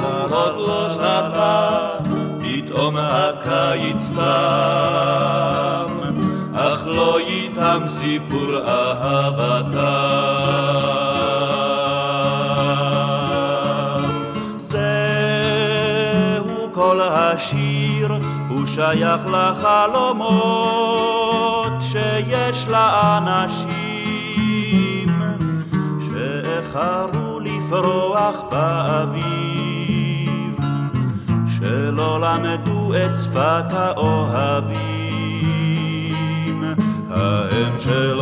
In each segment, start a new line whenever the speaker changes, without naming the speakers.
הוא עוד לא שתה, פתאום הקיץ תם, אך לא איתם סיפור אהבתם.
שייך לחלומות שיש לאנשים שאיחרו לפרוח באביב, שלא למדו את שפת האוהבים, האם שלא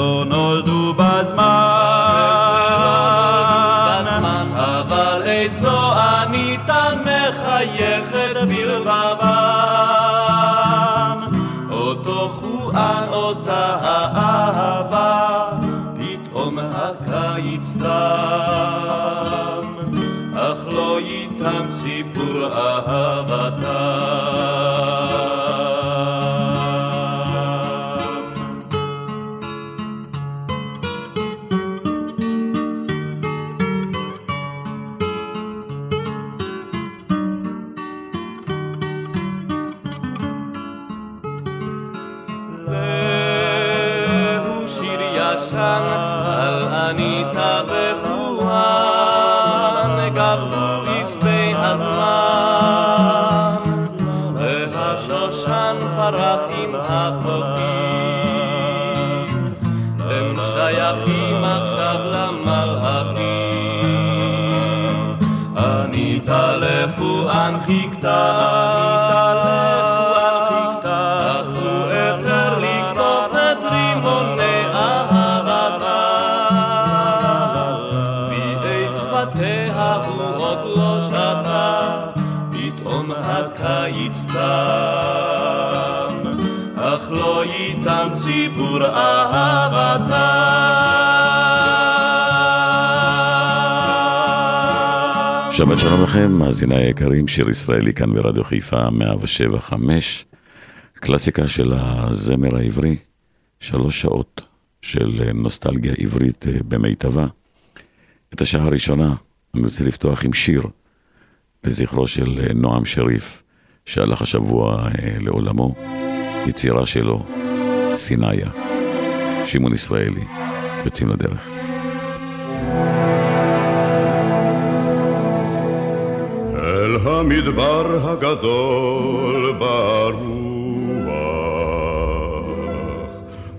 תם, אך לא איתם סיפור אהבתם.
שבת שלום לכם, מאזיני היקרים, שיר ישראלי כאן ברדיו חיפה 107.5, קלאסיקה של הזמר העברי, שלוש שעות של נוסטלגיה עברית אה, במיטבה. את השעה הראשונה אני רוצה לפתוח עם שיר לזכרו של אה, נועם שריף, שהלך השבוע אה, לעולמו, יצירה שלו, סיניה, שמעון ישראלי, יוצאים לדרך.
אל המדבר הגדול ברוח,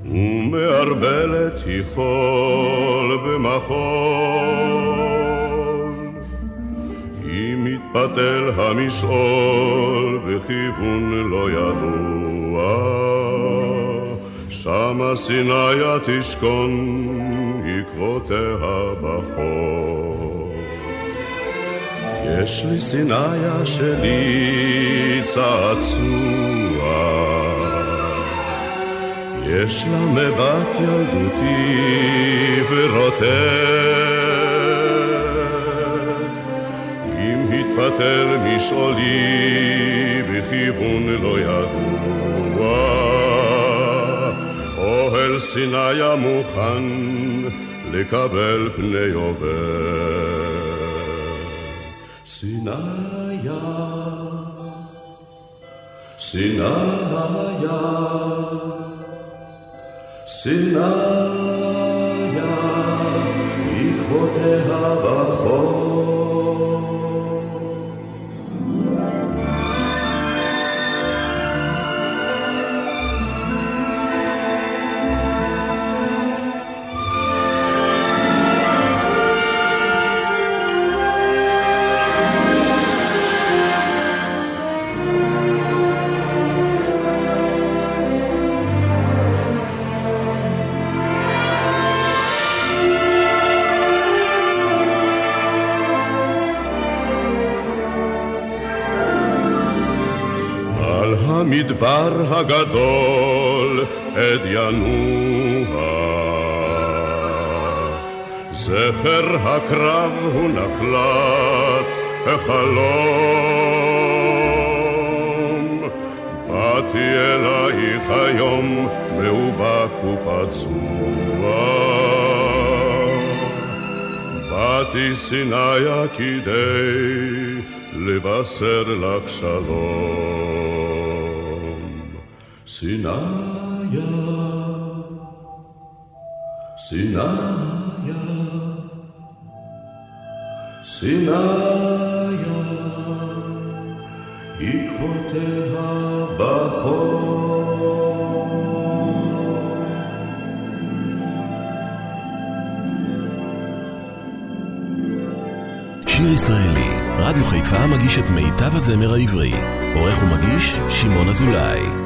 ומערבלת היא חול במחול. אם מתפתל המשעול בכיוון לא ידוע, שמה סיניה תשכון עקבותיה בחול. יש לי סיניה שלי צעצוע, יש לה מבט ילדותי ורותח. אם התפתל משעולי בכיוון לא ידוע, אוהל סיניה מוכן לקבל פני עובר. סיניה, סיניה, סיניה, עקבותיה בחור. במדבר הגדול עד ינוח. זכר הקרב הוא נחלת החלום. באתי אלייך היום מאובק ופצוע. באתי סיני כדי לבשר לך שלום. Sinaya, Sinaya, Sinaya, Ikvoteha בחור.
שיר ישראלי, רדיו חיפה מגיש את מיטב הזמר העברי. עורך ומגיש, שמעון אזולאי.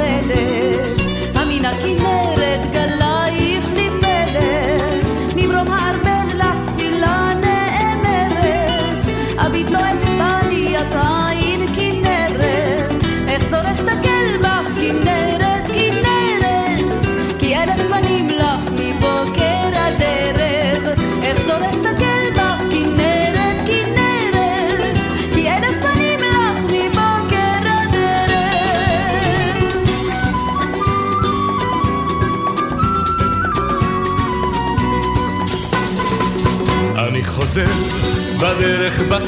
sucede.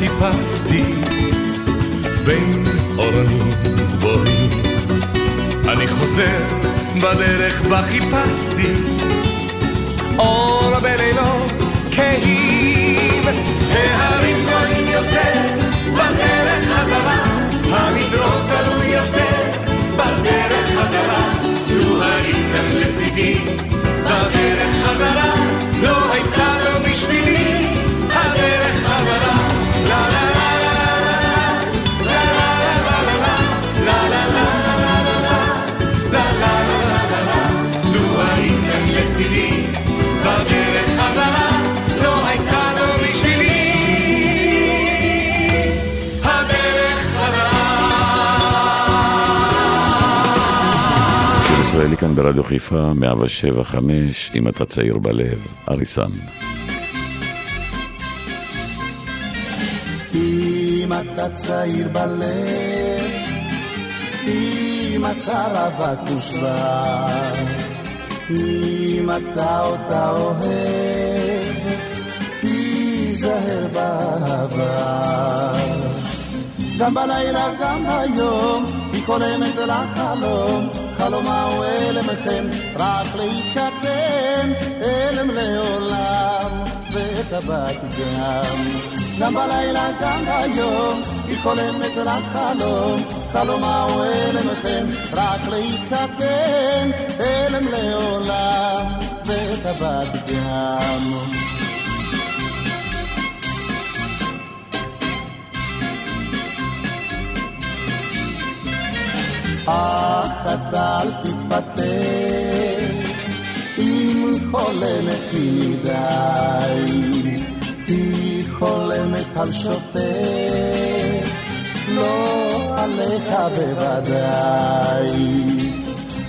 טיפסתי בין אורנים גבוהים. אני חוזר בדרך בה חיפשתי אור בלילות כהים
ישראלי כאן ברדיו חיפה, 175, אם אתה צעיר בלב, אריסן.
אם אתה צעיר בלב, אם אתה רווק ושבע, אם אתה אותה אוהב, תיזהר בעבר. גם בלילה, גם ביום, היא חולמת לחלום, חלומה הוא אלם חן, רק להתחתן, אלם לעולם, ואת הבת גם. גם בלילה, גם ביום, היא חולמת לחלום, חלומה הוא אלם חן, רק להתחתן, אלם לעולם, ואת הבת גם. אך אתה אל תתפתה, אם חולמת היא מדי, היא חולמת על שוטה, לא עליך בוודאי.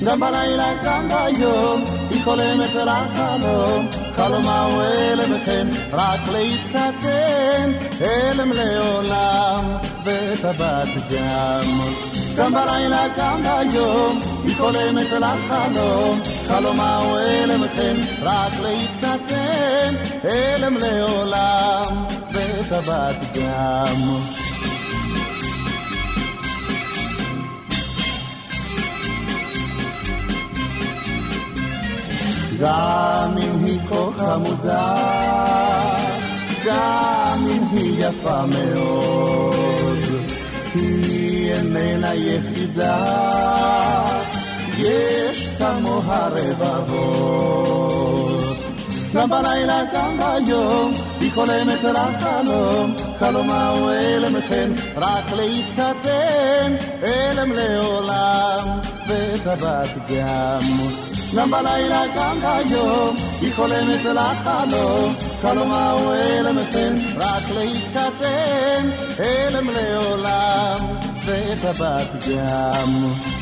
גם בלילה, גם ביום, היא חולמת לחלום, חלומה הוא אלם וכן, רק להתחתן, אלם לעולם, ואת הבת גם. גם בלילה, גם ביום, היא חולמת לחלום, חלומה הוא אלם וכן, רק להתחתן, אלם לעולם, הבת גם. גם אם היא כה חמודה, גם אם היא יפה מאוד, היא איננה יחידה, יש כמוה רבבות. גם בלילה, גם ביום, היא חולמת לחלום, חלומה הוא אלם כן, רק להתחתן, אלם לעולם, הבת גם. גם בלילה, גם ביום, היא חולמת לחלום, חלומה הוא אלם כן, רק להתחתן, אלם לעולם, ואת הבת גם.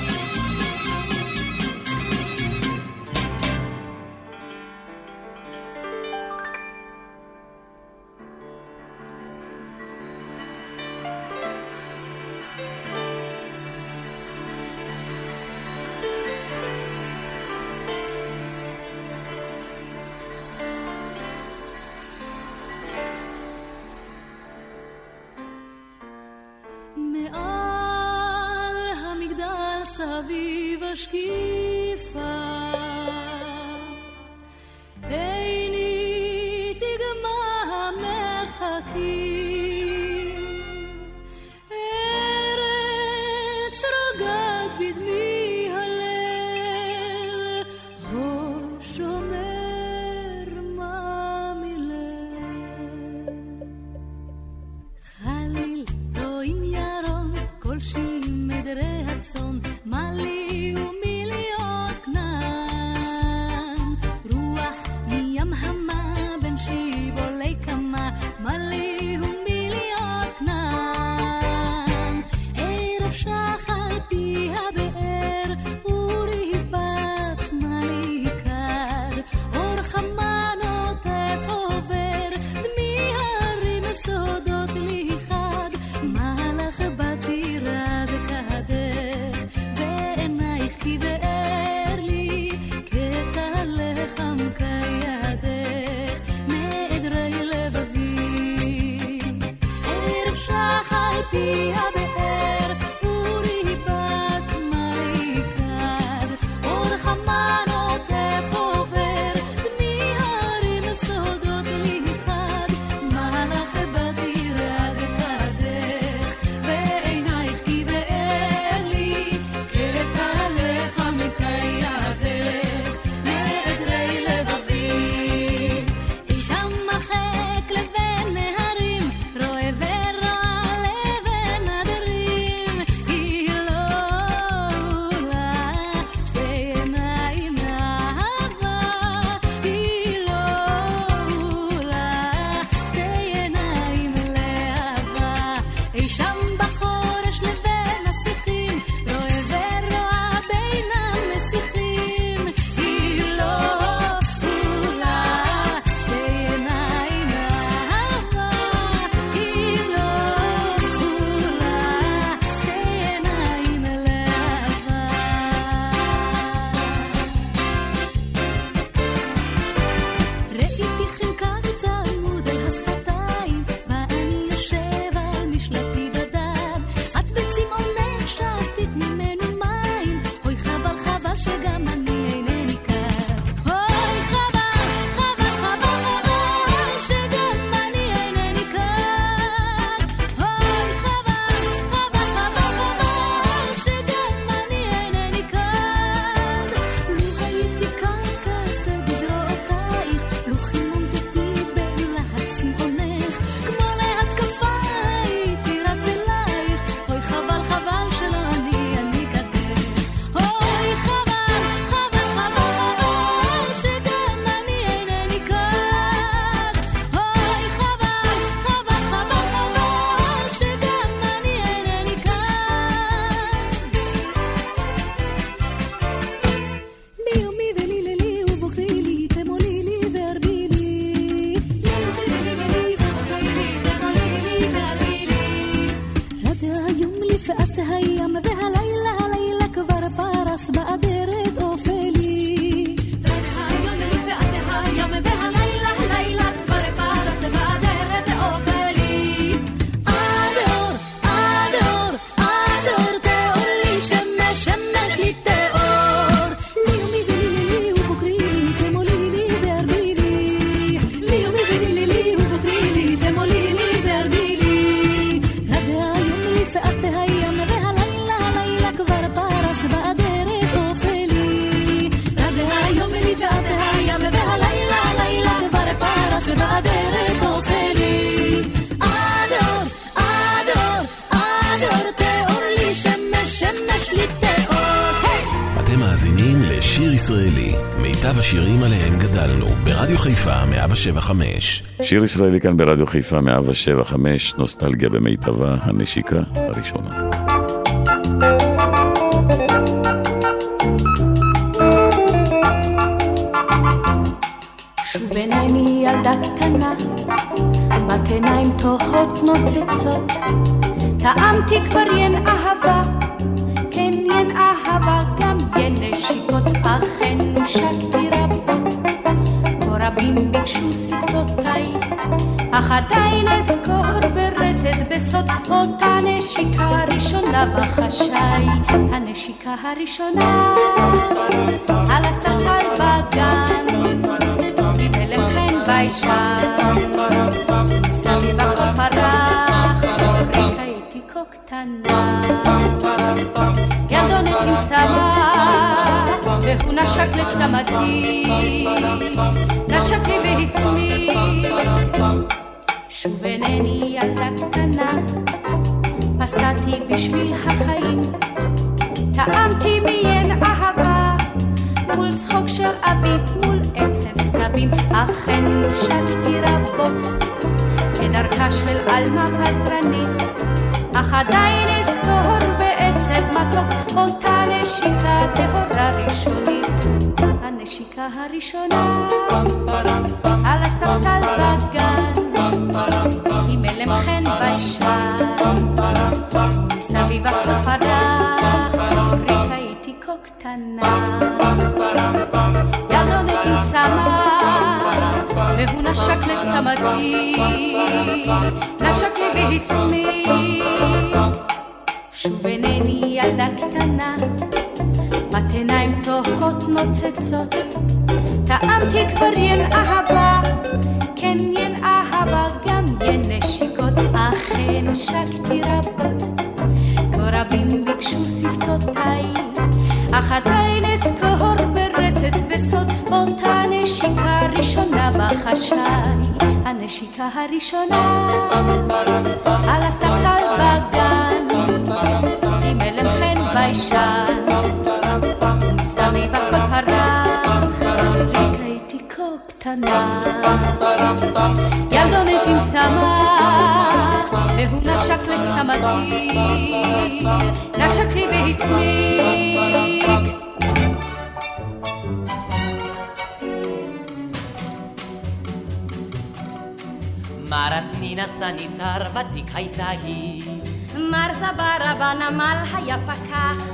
מיטב השירים עליהם גדלנו, ברדיו חיפה 175.
שיר ישראלי כאן ברדיו חיפה 175, נוסטלגיה במיטבה, הנשיקה הראשונה.
שוב עיניני ילדה קטנה, בת עיניים תוהות נוצצות, טעמתי כבר ין אהבה, כן ין אהבה, נשיקות, אכן נושקתי רבות. כה רבים ביקשו שפתותיי, אך עדיין אזכור ברטט בסוד אותה נשיקה ראשונה בחשאי, הנשיקה הראשונה על הספסל בגן. הלם חן ביישן, מסביב הכל פרח, אורית הייתי כה קטנה. ילדונת עם צמא, והוא נשק לצמתי, נשק לי והסמיק. שוב אינני ילדה קטנה, פסעתי בשביל החיים, טעמתי ביין אהבה. מול צחוק של אביב, מול עצב סתבים, אכן נושקתי רבות, כדרכה של עלמה פזרנית, אך עדיין אזכור בעצב מתוק, אותה נשיקה טהורה ראשונית. הנשיקה הראשונה, על הספסל בגן, עם הלם חן ביישן, ומסביב הכל פרח, אורית הייתי כה קטנה. ילדונת עם צמא, והוא נשק לצמתי, נשק לי והסמיק. שוב אינני ילדה קטנה, בת עיניים תוהות נוצצות, טעמתי כבר ין אהבה, כן ין אהבה, גם ין נשיקות, אכן הושקתי רבות. כה רבים ביקשו שפתותיי, אך עדיין אזכור ברטט בסוד אותה נשיקה ראשונה בחשאי, הנשיקה הראשונה על הספסל בגן, ביישן, מסביב הכל פרח, רק הייתי כה קטנה, ילדונת עם צמא, והוא נשק לצמתי, נשק לי והסמיק.
מרת נינה סניטר ותיק הייתה היא,
מר זברה בנמל היה פקח,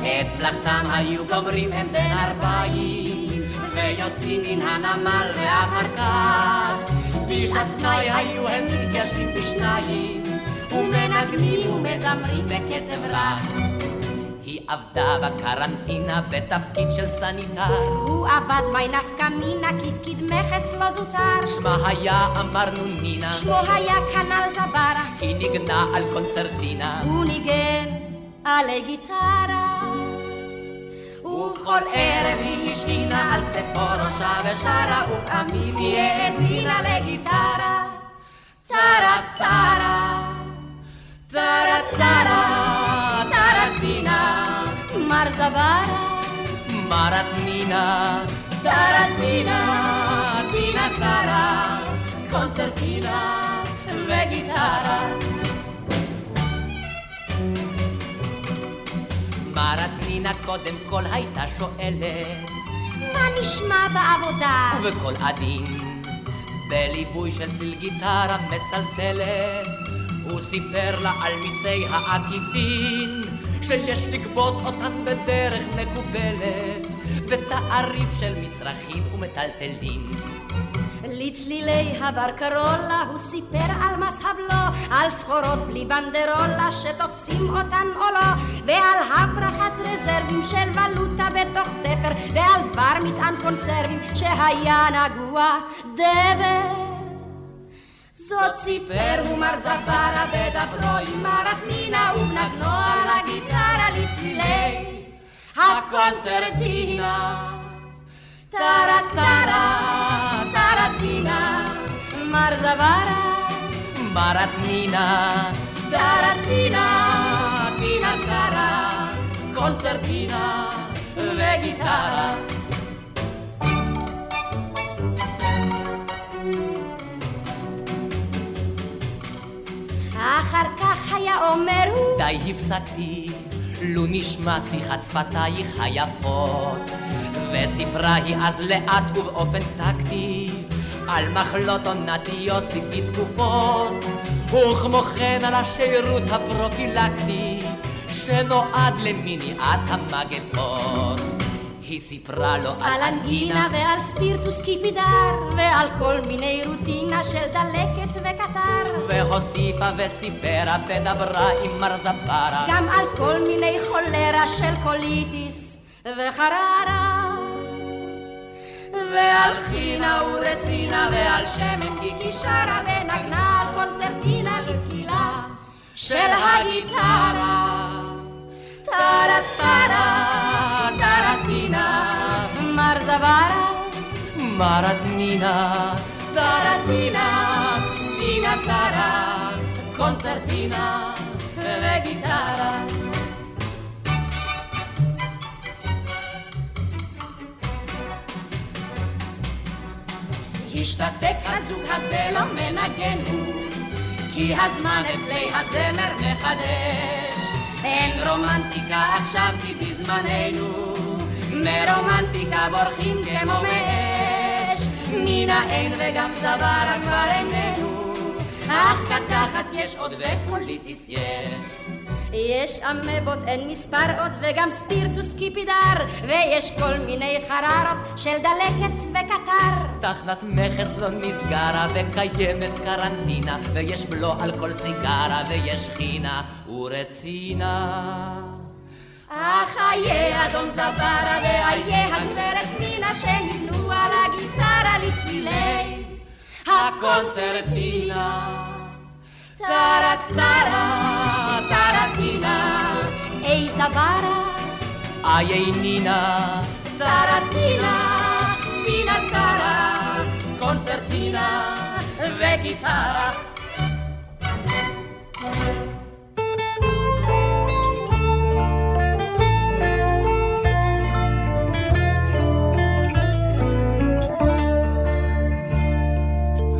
את מלאכתם היו גומרים הם בין ערביים, ויוצאים מן הנמל ואחר כך, בשעת פנאי היו הם מתיישבים בשניים, ומנגנים ומזמרים בקצב רב. היא עבדה בקרנטינה בתפקיד של סניטר,
הוא עבד בי נפקא מינה כפקיד מכס לא זוטר,
שמה היה אמרנו נינה,
שמו היה כנ"ל זברה,
היא ניגנה על קונצרטינה,
הוא ניגן עלי גיטרה.
ובכל ערב היא השעינה על כתפו ראשה ושרה, ופעמים היא האזינה לגיטרה. טרה טרה, טרה טרה, מרת נינה, טרטינה, טינה טרה, קונצרטינה וגיטרה. מרת נינה קודם כל הייתה שואלת,
מה נשמע בעבודה?
ובקול עדין, בליווי של צליל גיטרה מצלצלת, הוא סיפר לה על מיסי העקיפין, שיש לגבות אותם בדרך מקובלת, בתעריף של מצרכים ומטלטלים.
לצלילי הברקרולה הוא סיפר על מס הבלו, על סחורות בלי בנדרולה שתופסים אותן או לא, ועל הברחת רזרבים של ולוטה בתוך תפר, ועל דבר מטען קונסרבים שהיה נגוע דבר. זאת סיפר הוא מר זברה בדברו עם מרת מינה ובנגנו על הגיטרה לצלילי הקונצרטינה. טרה טרה, טרטינה, מר זברה,
מרת נינה,
טרטינה,
טינה
היה אומר הוא
די הפסקתי, לו נשמע שיחת שפתייך היפות. וסיפרה היא אז לאט ובאופן טקטי, על מחלות עונתיות לפי תקופות, וכמו כן על השירות הפרופילקטי, שנועד למניעת המגפות. היא סיפרה לו
על אנגינה ועל ספירטוס קיפידר ועל כל מיני רוטינה של דלקת וקטר
והוסיפה וסיפרה ודברה עם מר זפרה
גם על כל מיני חולרה של קוליטיס וחררה ועל חינה ורצינה ועל שמן גיקי שרה ונגנה על קונצרטינה לצלילה של הגיטרה טרה טרה
מרדנינה
טרטינה טינה טרה קונצרטינה וגיטרה השתתק הזוג הזה לא מנגן הוא כי הזמן את כלי הזמר מחדש אין רומנטיקה עכשיו כי בזמננו מרומנטיקה בורחים כמו מאש מן האין וגם צווארה כבר איננו אך קתחת יש עוד ופוליטיס יש יש אמבות, אין מספר עוד, וגם ספירטוס קיפידר, ויש כל מיני חררות של דלקת וקטר.
תחנת מכס לא נסגרה, וקיימת קרנטינה, ויש בלו על כל סיגרה, ויש חינה ורצינה.
אך איה אדון זברה, ואיה הגברת מינה, שנבנו על הגיטרה לצלילי הקונצרטינה. טרה טרה טרטינה אי זברה.
איי נינה.
טרטינה טינה. טרה קונצרטינה וגיטרה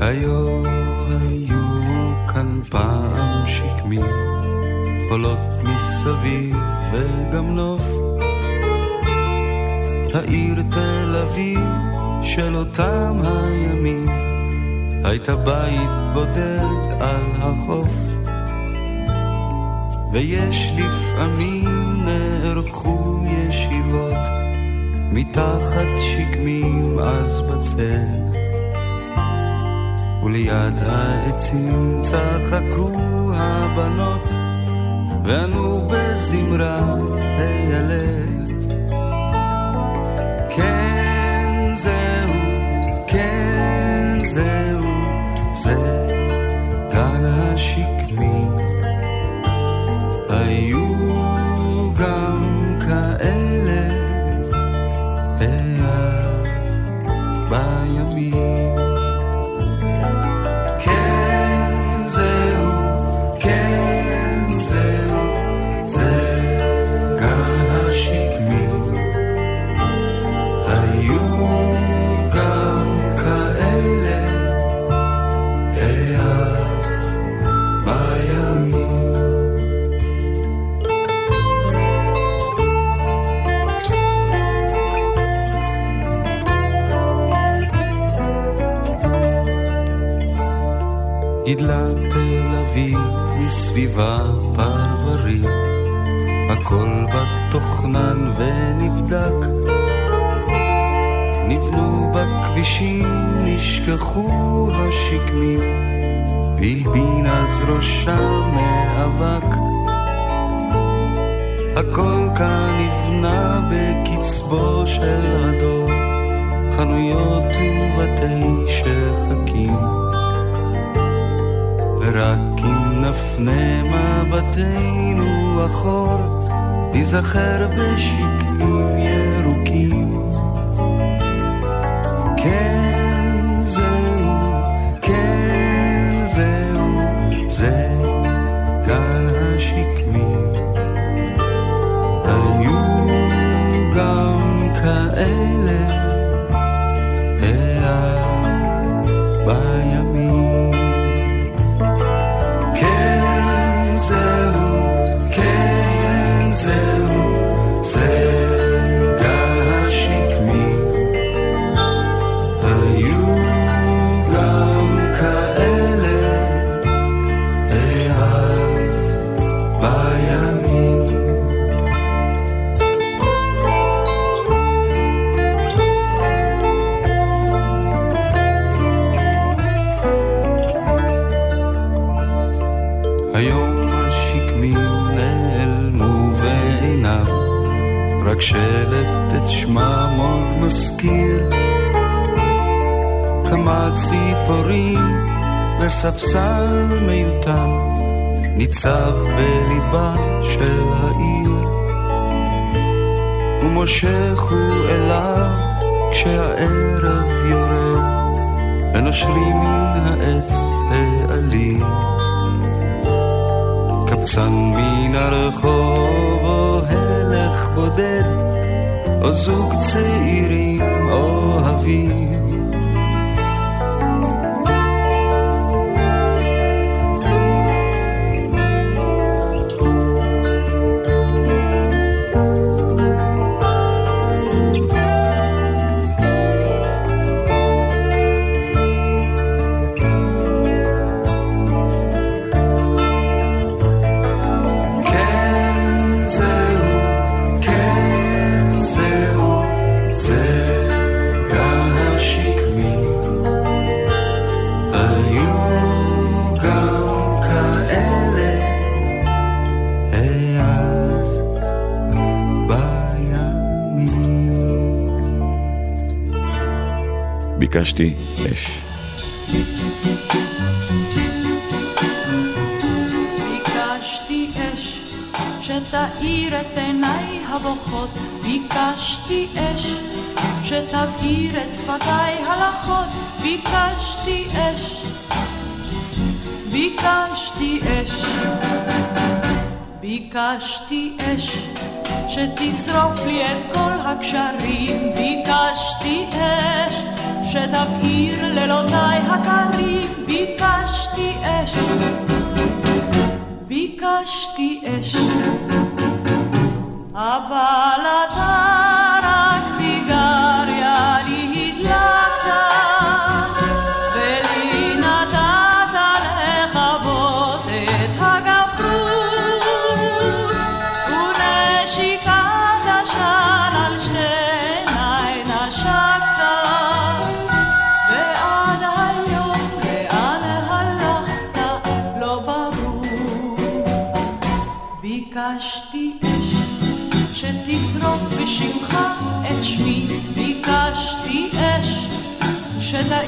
היו היו כאן פעם שקמים, חולות מסביב וגם נוף. העיר תל אביב של אותם הימים, הייתה בית בודד על החוף. ויש לפעמים נערכו ישיבות מתחת שקמים אז בצל. וליד העצים צחקו הבנות וענו בזמרה הילל. כן זהו, כן זהו, זה תל אביב מסביבה פרברים, הכל בתוכנן ונבדק. נבנו בכבישים, נשכחו השקמים, והלבין אז ראשם מאבק. הכל כאן נבנה בקצבו של הדור, חנויות ובתי שחקים. ורק אם נפנה מבטנו אחור, ניזכר בשקמים ירוקים. מזכיר. כמה ציפורים וספסל מיותם ניצב בליבה של העיר. ומושך הוא אליו כשהערב יורד, ונושרים מן העץ העלים. קבצן מן הרחוב או הלך בודד, או זוג צעירים אוהבים.
ביקשתי אש.
ביקשתי אש שתאיר את עיניי הבוכות, ביקשתי אש שתבעיר את שפתיי הלכות, ביקשתי אש, ביקשתי אש, ביקשתי אש שתשרוף לי את כל הקשרים, ביקשתי אש שתבעיר לילותיי הקרים, ביקשתי אש. ביקשתי אש, אבל אתה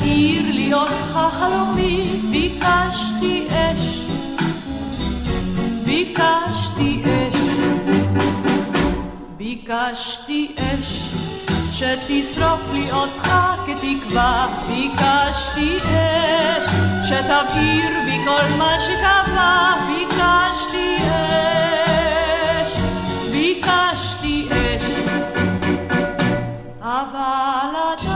שתאיר לי אותך חלומי, ביקשתי אש, ביקשתי אש, ביקשתי אש שתשרוף לי אותך כתקווה, ביקשתי אש שתבעיר בי כל מה שקבע, ביקשתי אש, ביקשתי אש, אבל אתה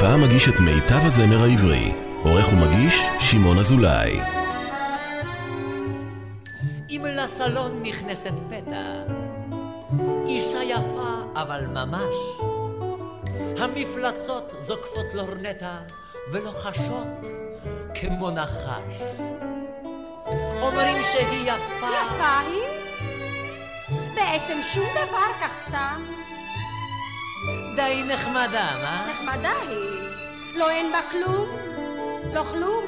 חיפה מגיש את מיטב הזמר העברי. עורך ומגיש, שמעון אזולאי.
אם לסלון נכנסת פתע, אישה יפה אבל ממש, המפלצות זוקפות לורנטה ולוחשות כמו נחש. אומרים שהיא יפה,
יפה היא? בעצם שום דבר כך סתם.
די נחמדה, מה?
נחמדה היא. לא אין בה כלום, לא כלום.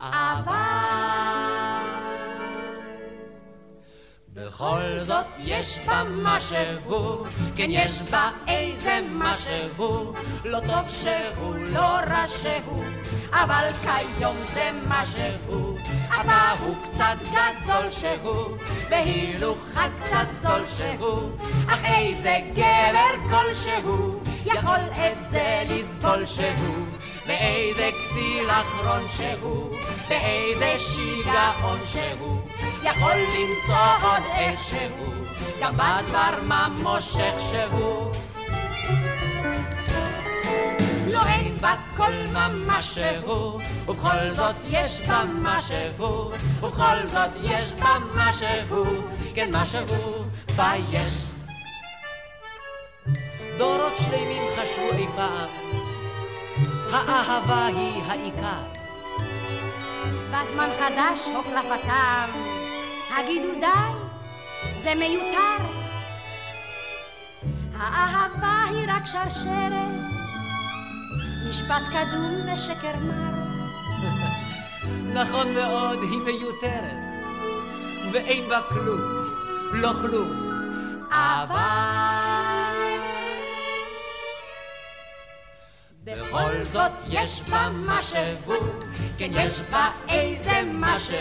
אבל...
בכל זאת יש בה משהו, כן יש בה איזה משהו, לא טוב שהוא, לא רע שהוא, אבל כיום זה משהו, אבא הוא קצת גדול שהוא, בהילוכה קצת זול שהוא, אך איזה גבר כלשהו, יכול את זה לסבול שהוא. באיזה כסיל אחרון שהוא, באיזה שיגעון שהוא, יכול למצוא עוד איכשהו, גם בדבר מה מושך שהוא. לא אין בה כל ממש שהוא, ובכל זאת יש בה משהו, ובכל זאת יש בה משהו, כן משהו בה יש. דורות שלמים חשבו אי פעם האהבה היא העיקר.
בזמן חדש הוחלפתם, הגידו די, זה מיותר. האהבה היא רק שרשרת, משפט קדום ושקר מר.
נכון מאוד, היא מיותרת, ואין בה כלום, לא כלום. אבל... בכל זאת יש בה משהו, כן יש בה איזה משהו,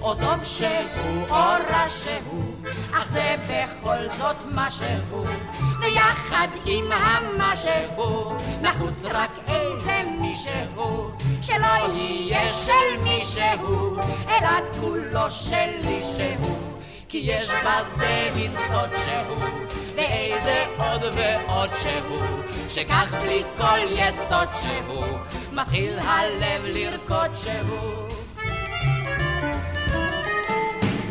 או טוב שהוא או רע שהוא, אך זה בכל זאת משהו, ויחד עם המשהו, נחוץ רק איזה מישהו, שלא יהיה של מישהו, אלא כולו שלי שהוא. כי יש בזה מין סוד שהוא, ואיזה עוד ועוד שהוא, שכך בלי כל יסוד שהוא, מתחיל הלב לרקוד שהוא.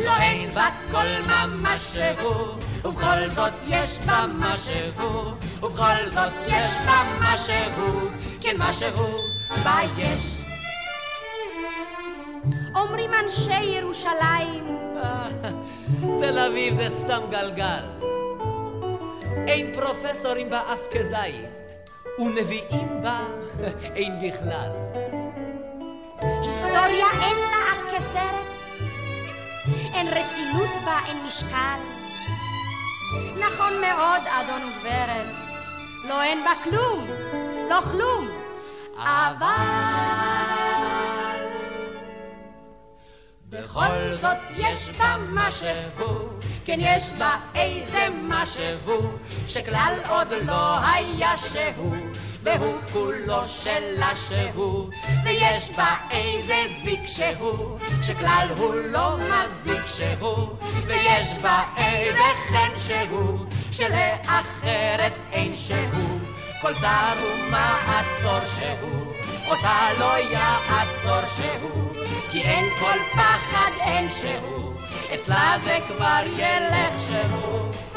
לא אין בה כל ממש שהוא, ובכל זאת יש בה משהו, ובכל זאת יש בה משהו, כן משהו בה יש.
אומרים אנשי ירושלים,
תל אביב זה סתם גלגל. אין פרופסורים בה אף כזית, ונביאים בה אין בכלל.
היסטוריה אין לה אף כסרט, אין רצינות בה, אין משקל. נכון מאוד, אדון וגברת, לא אין בה כלום, לא כלום, אבל...
בכל זאת יש בה משהו, כן יש בה איזה משהו, שכלל עוד לא היה שהוא, והוא כולו שלה שהוא, ויש בה איזה זיק שהוא, שכלל הוא לא מזיק שהוא, ויש בה איזה חן שהוא, שלאחרת אין שהוא, כל צר ומעצור שהוא, אותה לא יעצור שהוא. כי אין כל פחד, אין שהוא, אצלה זה כבר ילך שהוא.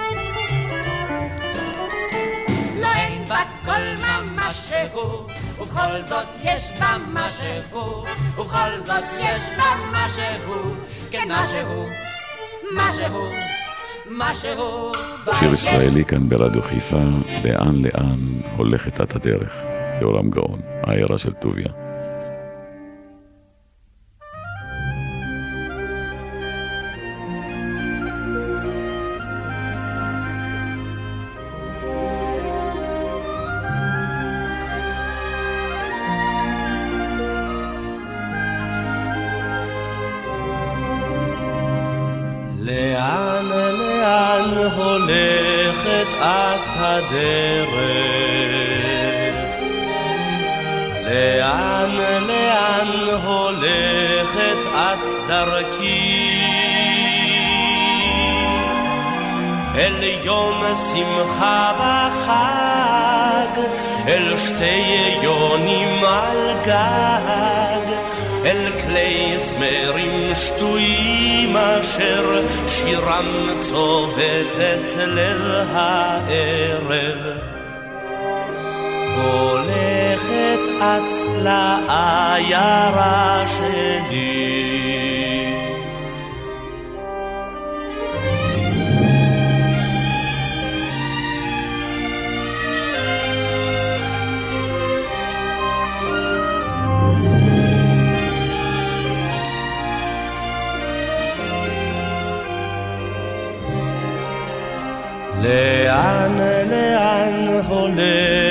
אין בה כל ממש שהוא, ובכל זאת יש בה משהו, ובכל זאת יש בה משהו, כן משהו, משהו, משהו.
שיר ישראלי כאן ברדיו חיפה, לאן לאן הולכת את הדרך, יורם גאון, העיירה של טוביה.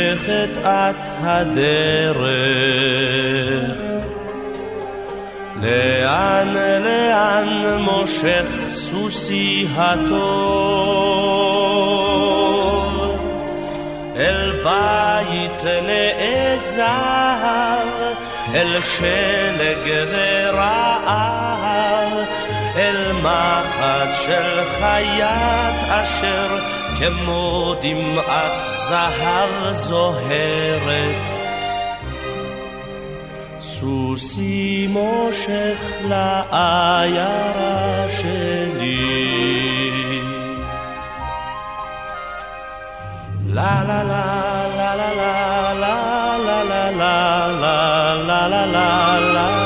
הולכת את הדרך? לאן, לאן
מושך סוסי הטוב? אל בית נעזר, אל שלג ורעב, אל מחט של חייט אשר כמו דמעת זהב זוהרת. סוסי מושך לעיירה שלי. לה לה לה לה לה לה לה לה לה לה לה לה לה לה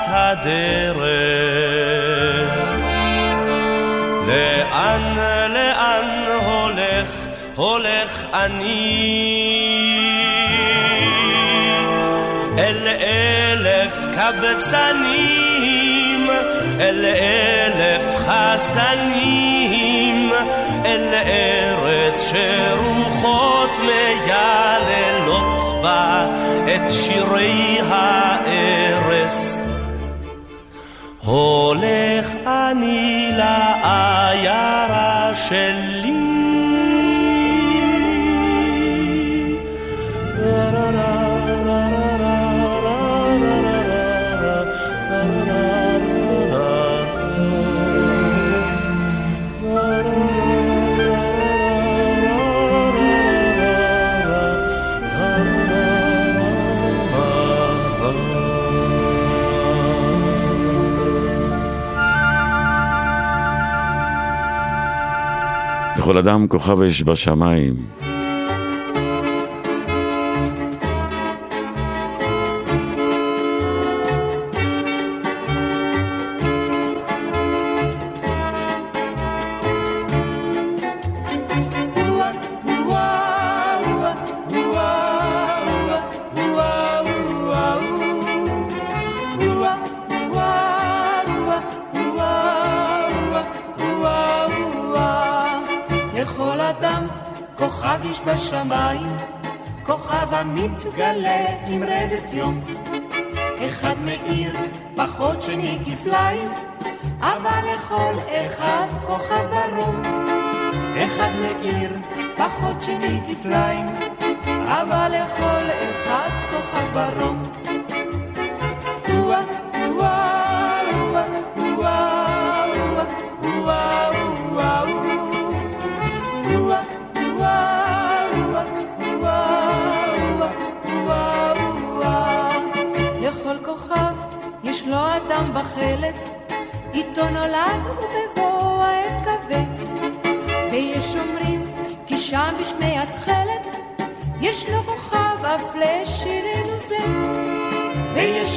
את הדרך? לאן לאן הולך הולך אני? אל אלף קבצנים, אל אלף חסנים, אל ארץ שרוחות מייללות בה את שירי הארס. הולך אני לעיירה שלי
אדם כוכב אש בשמיים.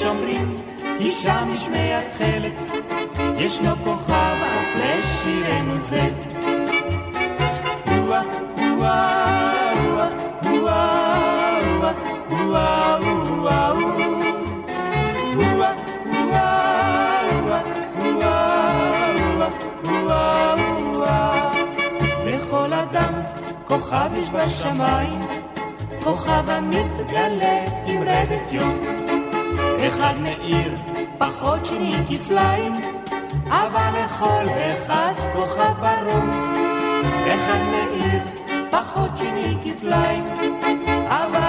אומרים כי שם בשמי התכלת, ישנו כוכב אף לשירנו זה. לכל אדם כוכב יש בשמיים, כוכב המתגלה עם רדת יום. אחד מאיר פחות שני כפליים, אבל לכל אחד כוכב ברום. אחד מאיר פחות שני כפליים, אבל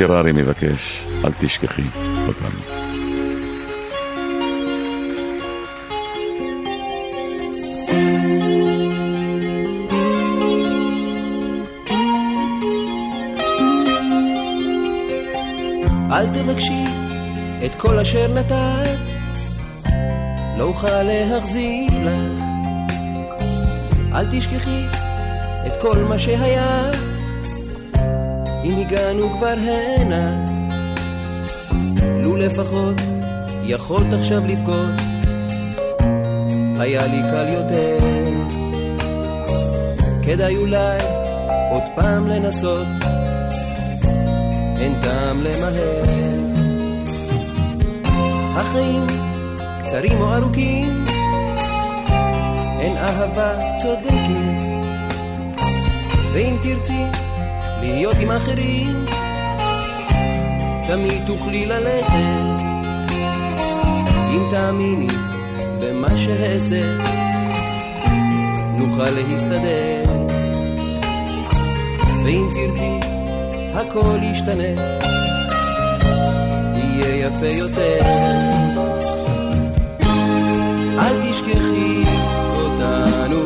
מיסטר ארי מבקש, אל תשכחי אותנו.
אל תבקשי את כל אשר נתת, לא אוכל להחזיר לך. אל תשכחי את כל מה שהיה, אם הגענו כבר הנה. לו לפחות יכולת עכשיו לבכות, היה לי קל יותר. כדאי אולי עוד פעם לנסות. אין טעם למהר. החיים קצרים או ארוכים, אין אהבה צודקת. ואם תרצי להיות עם אחרים, תמיד תוכלי ללכת. אם תאמיני במה שאעשה, נוכל להסתדר. ואם תרצי הכל ישתנה, יהיה יפה יותר. אל תשכחי אותנו,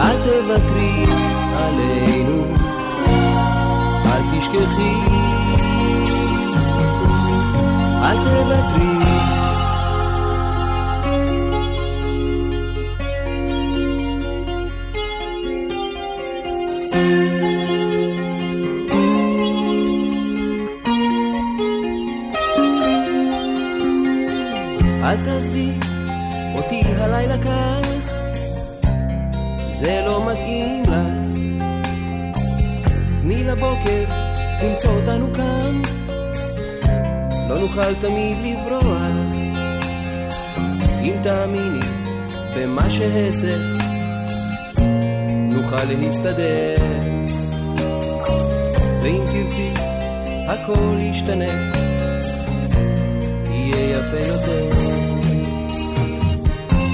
אל תוותרי עלינו, תשכחי, אל תוותרי. נוכל תמיד לברוח. אם תאמיני במה שאעשה, נוכל להסתדר. ואם תרצי, הכל ישתנה. יהיה יפה יותר.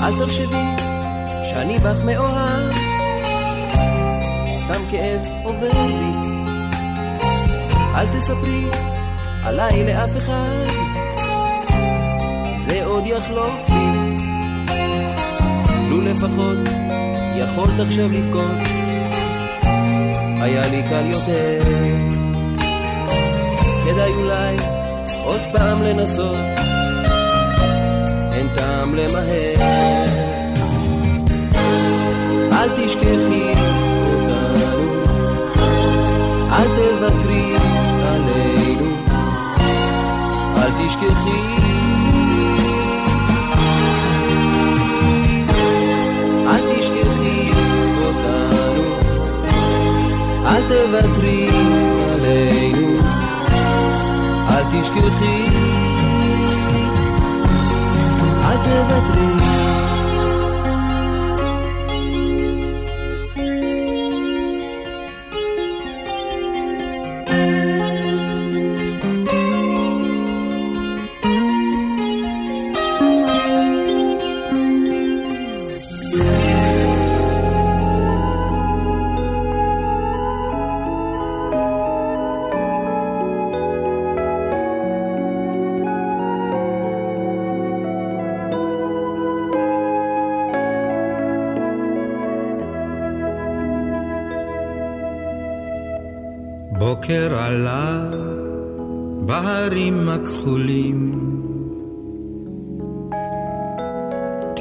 אל תחשבי שאני בך מאוהב, סתם כאב עובר לי. אל תספרי עליי לאף אחד, זה עוד יחלוף לי. לו לפחות יכולת עכשיו לבכות, היה לי קל יותר. כדאי אולי עוד פעם לנסות, אין טעם למהר. אל תשכחי אותנו, אל תוותרי עלינו, תשכחי. אל תשכחי אותנו, אל תוותרי עלינו, אל תשכחי. אל תוותרי.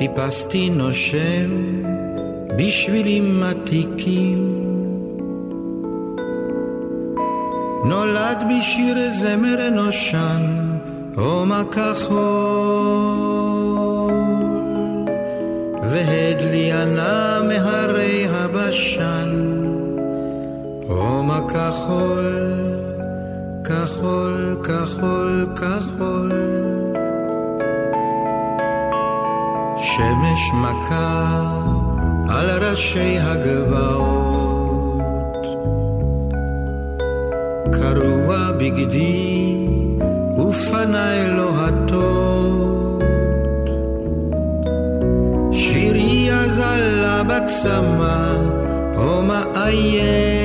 טיפסתי נושם בשבילים עתיקים נולד בשיר זמר נושן הומה כחול, והדליינה מהרי הבשן, הומה כחול, כחול, כחול, כחול. שמש מכה על ראשי הגבעות, קרוע בגדי ופניי לוהטות. שירי אזלה בצמא, הומה עייף,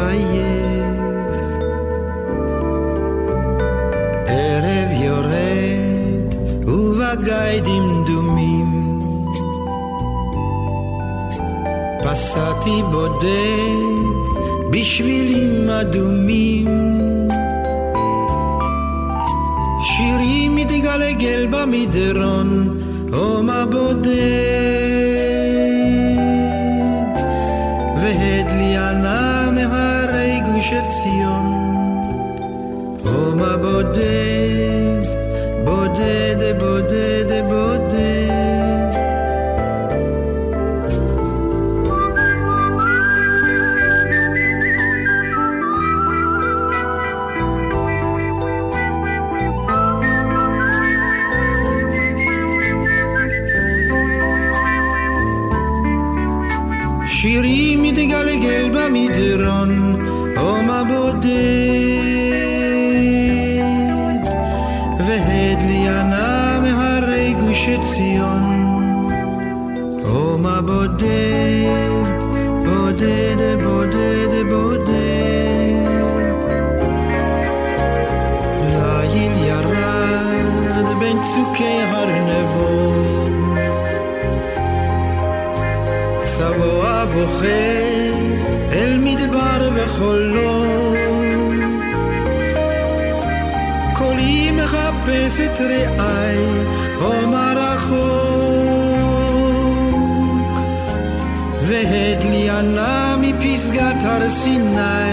עייף, עייף. ערב יורד ובגיא דמדומים פסעתי בודד בשבילים אדומים שירי מתגלגל במדרון הומה בודד מתגלגל במדרון, הומה בודד, והדליינה מהרי גוש עציון, הומה בודד, בודד, בודד, בודד. ליל ירד בין צוקי ארנבות צבוע בוכה את רעי, הומה רחוק, והדליינה מפסגת הר סיני,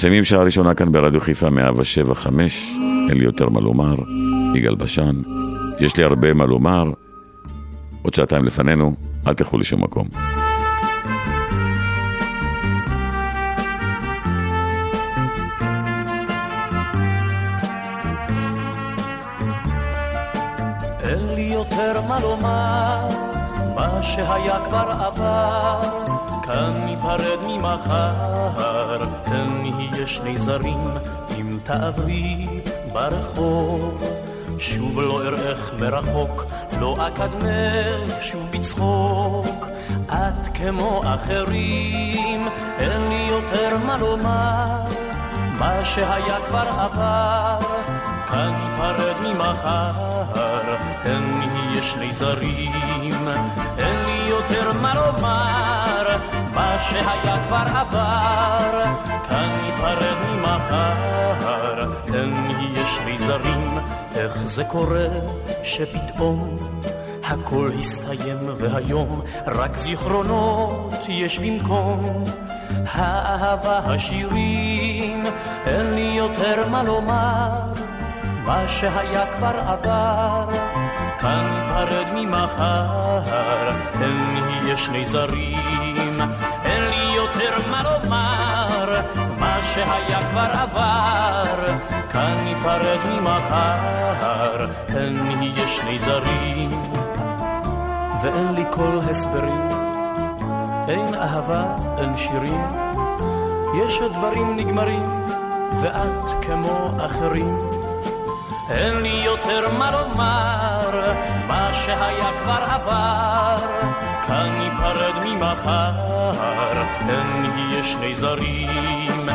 מסיימים שעה ראשונה כאן ברדיו חיפה 175, אין לי יותר מה לומר, יגאל בשן, יש לי הרבה מה לומר, עוד שעתיים לפנינו, אל תלכו לשום מקום.
אין לי יותר מה לומר, מה שהיה כבר עבר, כאן ניפרד ממחר, תן נהיה שני זרים, אם תעברי ברחוב. שוב לא אראך מרחוק, לא אקדמך שוב בצחוק. את כמו אחרים, אין לי יותר מה לומר, מה שהיה כבר עבר, כאן ניפרד ממחר, אין נהיה שני זרים, אין יותר מה לומר, מה שהיה כבר עבר, כאן ניפרד ממחר, אין נהיה שני זרים, איך זה קורה שפתאום הכל הסתיים והיום רק זיכרונות יש במקום. האהבה השירים אין לי יותר מה לומר מה שהיה כבר עבר כאן ניפרד ממחר אין נהיה שני זרים אין לי יותר מה לומר מה שהיה כבר עבר כאן ניפרד ממחר אין נהיה שני זרים ואין לי כל הסברים אין אהבה, אין שירים יש הדברים נגמרים ואת כמו אחרים אין לי יותר מה לומר, מה שהיה כבר עבר, כאן ניפרד ממחר, אין נהיה שני זרים.